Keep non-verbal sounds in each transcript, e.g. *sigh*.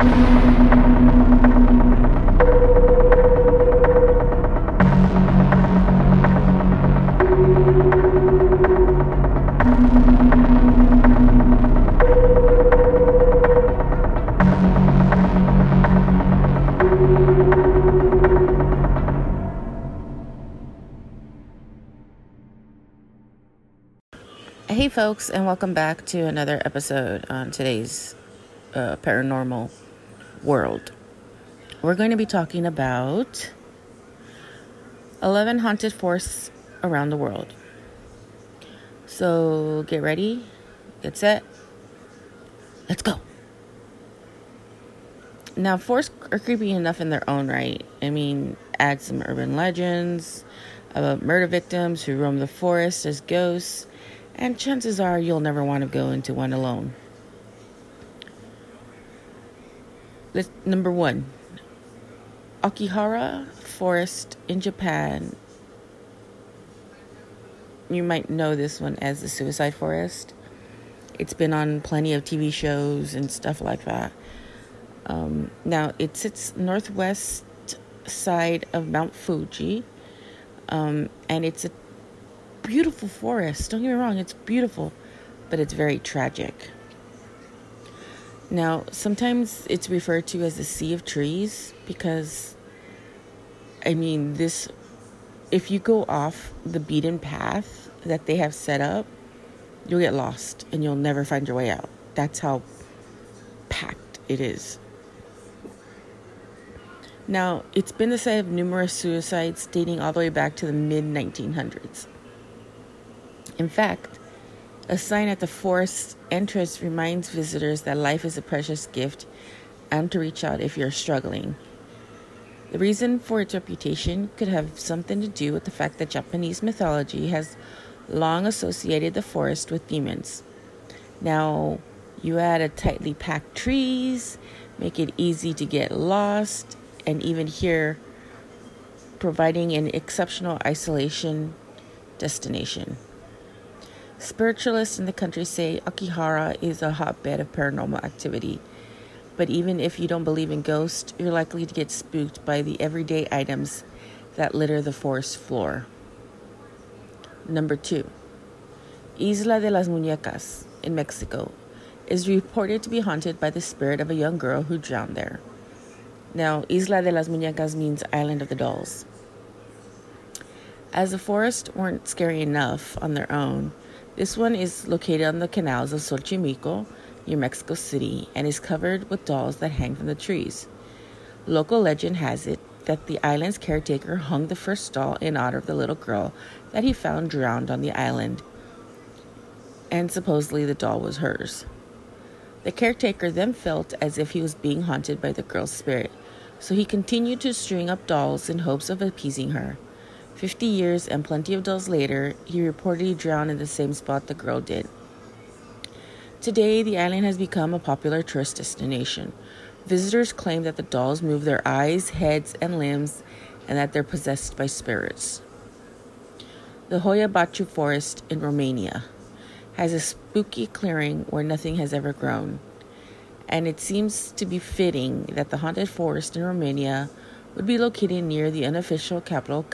Hey, folks, and welcome back to another episode on today's uh, paranormal world. We're going to be talking about 11 haunted forests around the world. So get ready, get set, let's go. Now, forests are creepy enough in their own right. I mean, add some urban legends about murder victims who roam the forest as ghosts and chances are you'll never want to go into one alone. Let's, number one, Akihara Forest in Japan. You might know this one as the Suicide Forest. It's been on plenty of TV shows and stuff like that. Um, now, it sits northwest side of Mount Fuji, um, and it's a beautiful forest. Don't get me wrong, it's beautiful, but it's very tragic. Now, sometimes it's referred to as the Sea of Trees because, I mean, this, if you go off the beaten path that they have set up, you'll get lost and you'll never find your way out. That's how packed it is. Now, it's been the site of numerous suicides dating all the way back to the mid 1900s. In fact, a sign at the forest entrance reminds visitors that life is a precious gift and to reach out if you're struggling. The reason for its reputation could have something to do with the fact that Japanese mythology has long associated the forest with demons. Now, you add a tightly packed trees, make it easy to get lost, and even here, providing an exceptional isolation destination. Spiritualists in the country say Akihara is a hotbed of paranormal activity. But even if you don't believe in ghosts, you're likely to get spooked by the everyday items that litter the forest floor. Number two, Isla de las Muñecas in Mexico is reported to be haunted by the spirit of a young girl who drowned there. Now, Isla de las Muñecas means Island of the Dolls. As the forests weren't scary enough on their own, this one is located on the canals of Xochimilco near Mexico City and is covered with dolls that hang from the trees. Local legend has it that the island's caretaker hung the first doll in honor of the little girl that he found drowned on the island, and supposedly the doll was hers. The caretaker then felt as if he was being haunted by the girl's spirit, so he continued to string up dolls in hopes of appeasing her. Fifty years and plenty of dolls later, he reportedly drowned in the same spot the girl did. Today, the island has become a popular tourist destination. Visitors claim that the dolls move their eyes, heads, and limbs and that they're possessed by spirits. The Hoia Baciu Forest in Romania has a spooky clearing where nothing has ever grown. And it seems to be fitting that the haunted forest in Romania would be located near the unofficial capital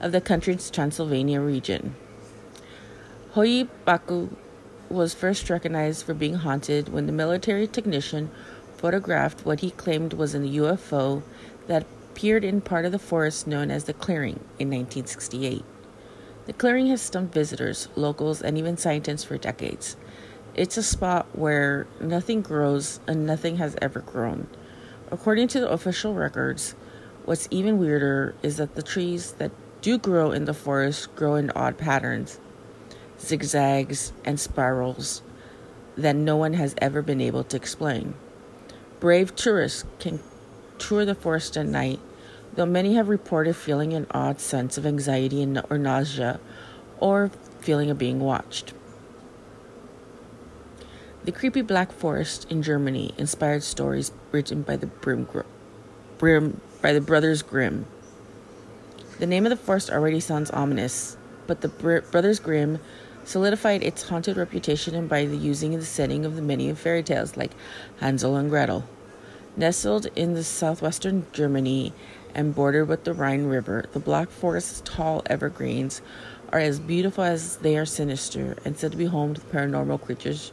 of the country's Transylvania region. Hoi Baku was first recognized for being haunted when the military technician photographed what he claimed was a UFO that appeared in part of the forest known as the clearing in 1968. The clearing has stumped visitors, locals, and even scientists for decades. It's a spot where nothing grows and nothing has ever grown. According to the official records, what's even weirder is that the trees that do grow in the forest grow in odd patterns, zigzags, and spirals that no one has ever been able to explain. Brave tourists can tour the forest at night though many have reported feeling an odd sense of anxiety or nausea or feeling of being watched. The creepy black forest in Germany inspired stories written by the Brim, Brim by the brothers Grimm. The name of the forest already sounds ominous, but the Br- brothers Grimm solidified its haunted reputation by the using of the setting of the many fairy tales like Hansel and Gretel. Nestled in the southwestern Germany and bordered with the Rhine River, the Black Forest's tall evergreens are as beautiful as they are sinister and said to be home to paranormal creatures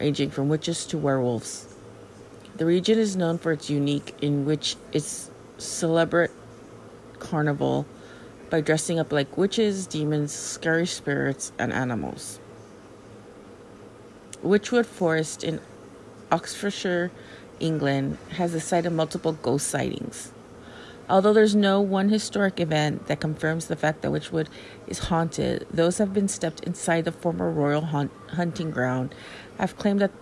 ranging from witches to werewolves. The region is known for its unique, in which its celebrate carnival by dressing up like witches, demons, scary spirits, and animals. Wychwood Forest in Oxfordshire, England, has the site of multiple ghost sightings. Although there's no one historic event that confirms the fact that Wychwood is haunted, those have been stepped inside the former royal hunt- hunting ground have claimed that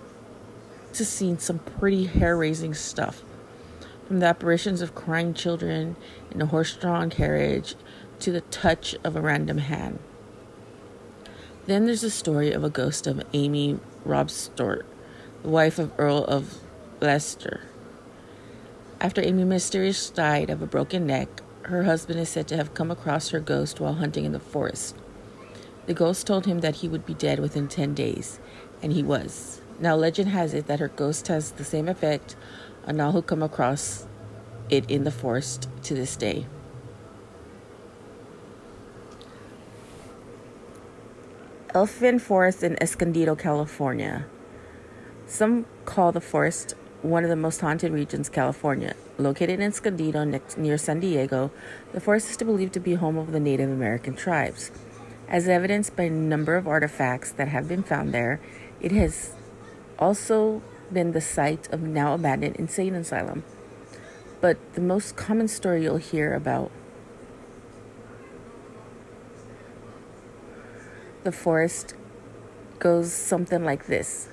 to seen some pretty hair-raising stuff. From the apparitions of crying children in a horse-drawn carriage to the touch of a random hand. Then there's the story of a ghost of Amy Robsart, the wife of Earl of Leicester. After Amy mysteriously died of a broken neck, her husband is said to have come across her ghost while hunting in the forest. The ghost told him that he would be dead within 10 days, and he was. Now, legend has it that her ghost has the same effect on all who come across it in the forest to this day. Elfin Forest in Escondido, California. Some call the forest one of the most haunted regions, California. Located in Escondido near San Diego, the forest is believed to be home of the Native American tribes. As evidenced by a number of artifacts that have been found there, it has also been the site of now abandoned insane asylum. But the most common story you'll hear about the forest goes something like this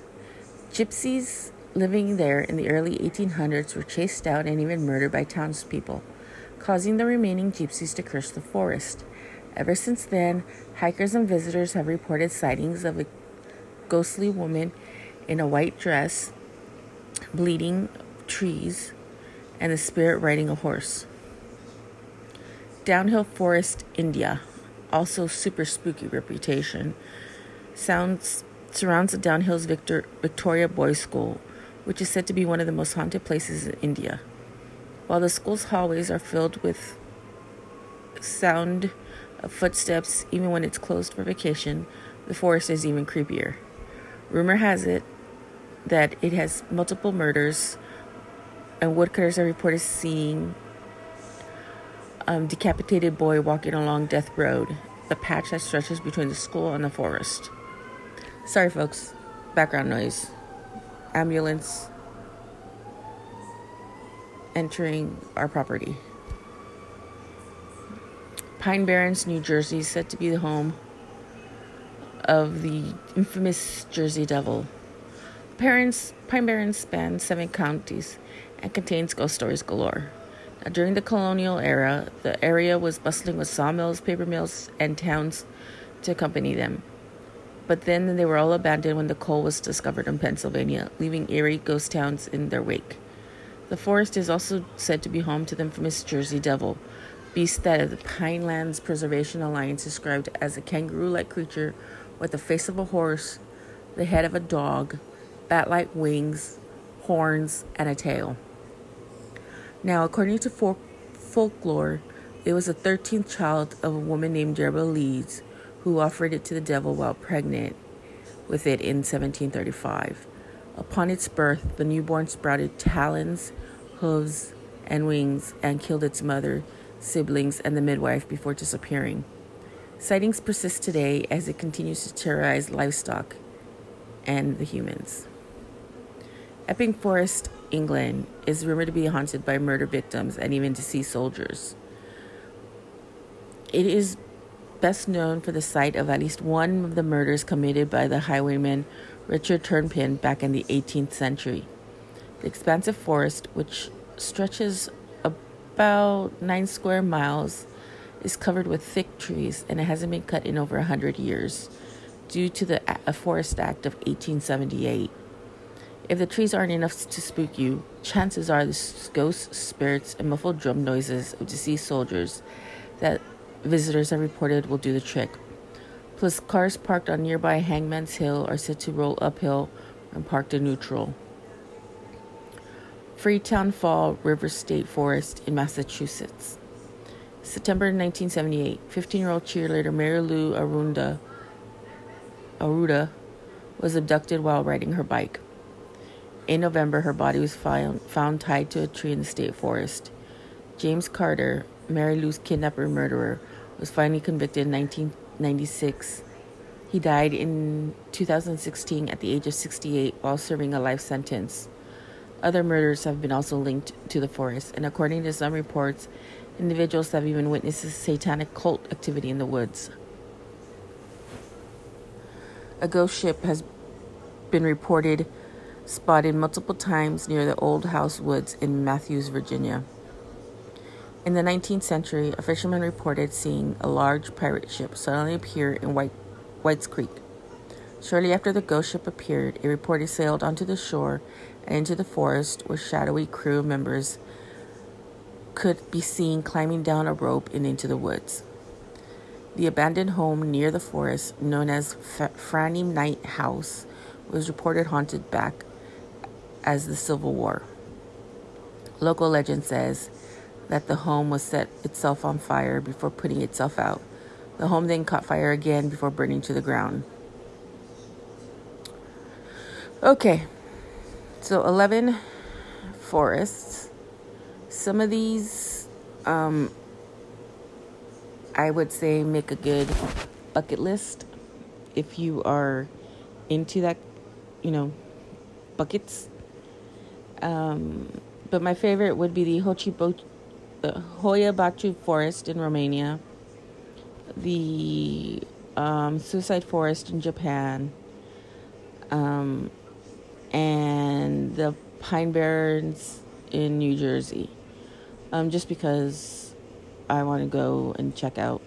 Gypsies living there in the early 1800s were chased out and even murdered by townspeople, causing the remaining gypsies to curse the forest. Ever since then, hikers and visitors have reported sightings of a ghostly woman in a white dress, bleeding trees, and the spirit riding a horse. Dow Hill Forest, India, also super spooky reputation, sounds surrounds the Dow Hill's Victor, Victoria Boys School, which is said to be one of the most haunted places in India. While the school's hallways are filled with sound of footsteps, even when it's closed for vacation, the forest is even creepier. Rumor has it that it has multiple murders, and woodcutters are reported seeing um, decapitated boy walking along Death Road, the patch that stretches between the school and the forest. Sorry, folks, background noise. ambulance entering our property. Pine Barrens, New Jersey, said to be the home of the infamous Jersey Devil. Parents, Pine Barrens spans seven counties and contains ghost stories galore. During the colonial era, the area was bustling with sawmills, paper mills, and towns to accompany them. But then they were all abandoned when the coal was discovered in Pennsylvania, leaving eerie ghost towns in their wake. The forest is also said to be home to the infamous Jersey Devil, beast that the Pinelands Preservation Alliance described as a kangaroo like creature with the face of a horse, the head of a dog, bat like wings, horns, and a tail. Now, according to folk- folklore, it was the 13th child of a woman named Deborah Leeds who offered it to the devil while pregnant with it in 1735. Upon its birth, the newborn sprouted talons, hooves, and wings and killed its mother, siblings, and the midwife before disappearing. Sightings persist today as it continues to terrorize livestock and the humans. Epping Forest, England, is rumored to be haunted by murder victims and even deceased soldiers. It is best known for the site of at least one of the murders committed by the highwayman Richard Turnpin back in the 18th century. The expansive forest, which stretches about nine square miles, is covered with thick trees and it hasn't been cut in over a 100 years due to the Forest Act of 1878. If the trees aren't enough to spook you, chances are the ghosts, spirits, and muffled drum noises of deceased soldiers that visitors have reported will do the trick. Plus, cars parked on nearby Hangman's Hill are said to roll uphill when parked in neutral. Freetown Fall River State Forest in Massachusetts. September 1978, 15 year old cheerleader Mary Lou Arunda, Aruda was abducted while riding her bike. In November, her body was found, found tied to a tree in the state forest. James Carter, Mary Lou's kidnapper murderer, was finally convicted in 1996. He died in 2016 at the age of 68 while serving a life sentence. Other murders have been also linked to the forest, and according to some reports, individuals have even witnessed satanic cult activity in the woods. A ghost ship has been reported spotted multiple times near the Old House Woods in Mathews, Virginia. In the 19th century, a fisherman reported seeing a large pirate ship suddenly appear in White, White's Creek. Shortly after the ghost ship appeared, it reported sailed onto the shore and into the forest where shadowy crew members could be seen climbing down a rope and into the woods. The abandoned home near the forest, known as F- Franny Knight House, was reported haunted back as the Civil War. Local legend says that the home was set itself on fire before putting itself out. The home then caught fire again before burning to the ground. Okay, so 11 forests. Some of these, um, I would say, make a good bucket list if you are into that, you know, buckets. Um, but my favorite would be the Hochibo the Hoia Baciu Forest in Romania, the um, Suicide Forest in Japan, um, and the Pine Barrens in New Jersey. Um, just because I want to go and check out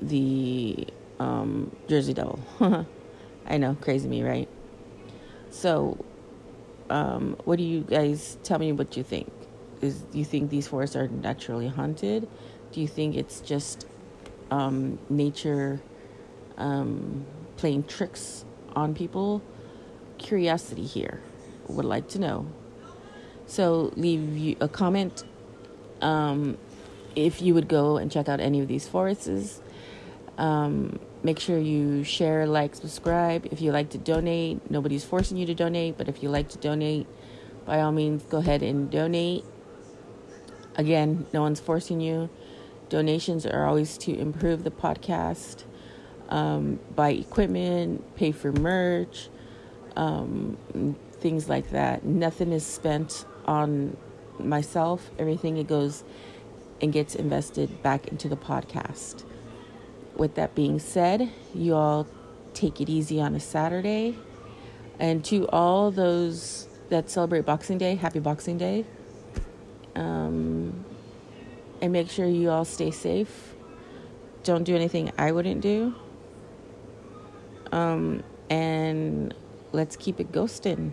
the um, Jersey Devil. *laughs* I know, crazy me, right? So, um, what do you guys tell me what you think? is do you think these forests are naturally haunted? Do you think it's just um, nature um, playing tricks on people? Curiosity here. Would like to know. So leave a comment um, if you would go and check out any of these forests. Um, make sure you share, like, subscribe. If you like to donate, nobody's forcing you to donate, but if you like to donate, by all means, go ahead and donate. Again, no one's forcing you. Donations are always to improve the podcast, um, buy equipment, pay for merch, um, things like that. Nothing is spent on myself. Everything it goes and gets invested back into the podcast. With that being said, you all take it easy on a Saturday. And to all those that celebrate Boxing Day, happy Boxing Day. Um, and make sure you all stay safe. Don't do anything I wouldn't do. Um, and let's keep it ghosting.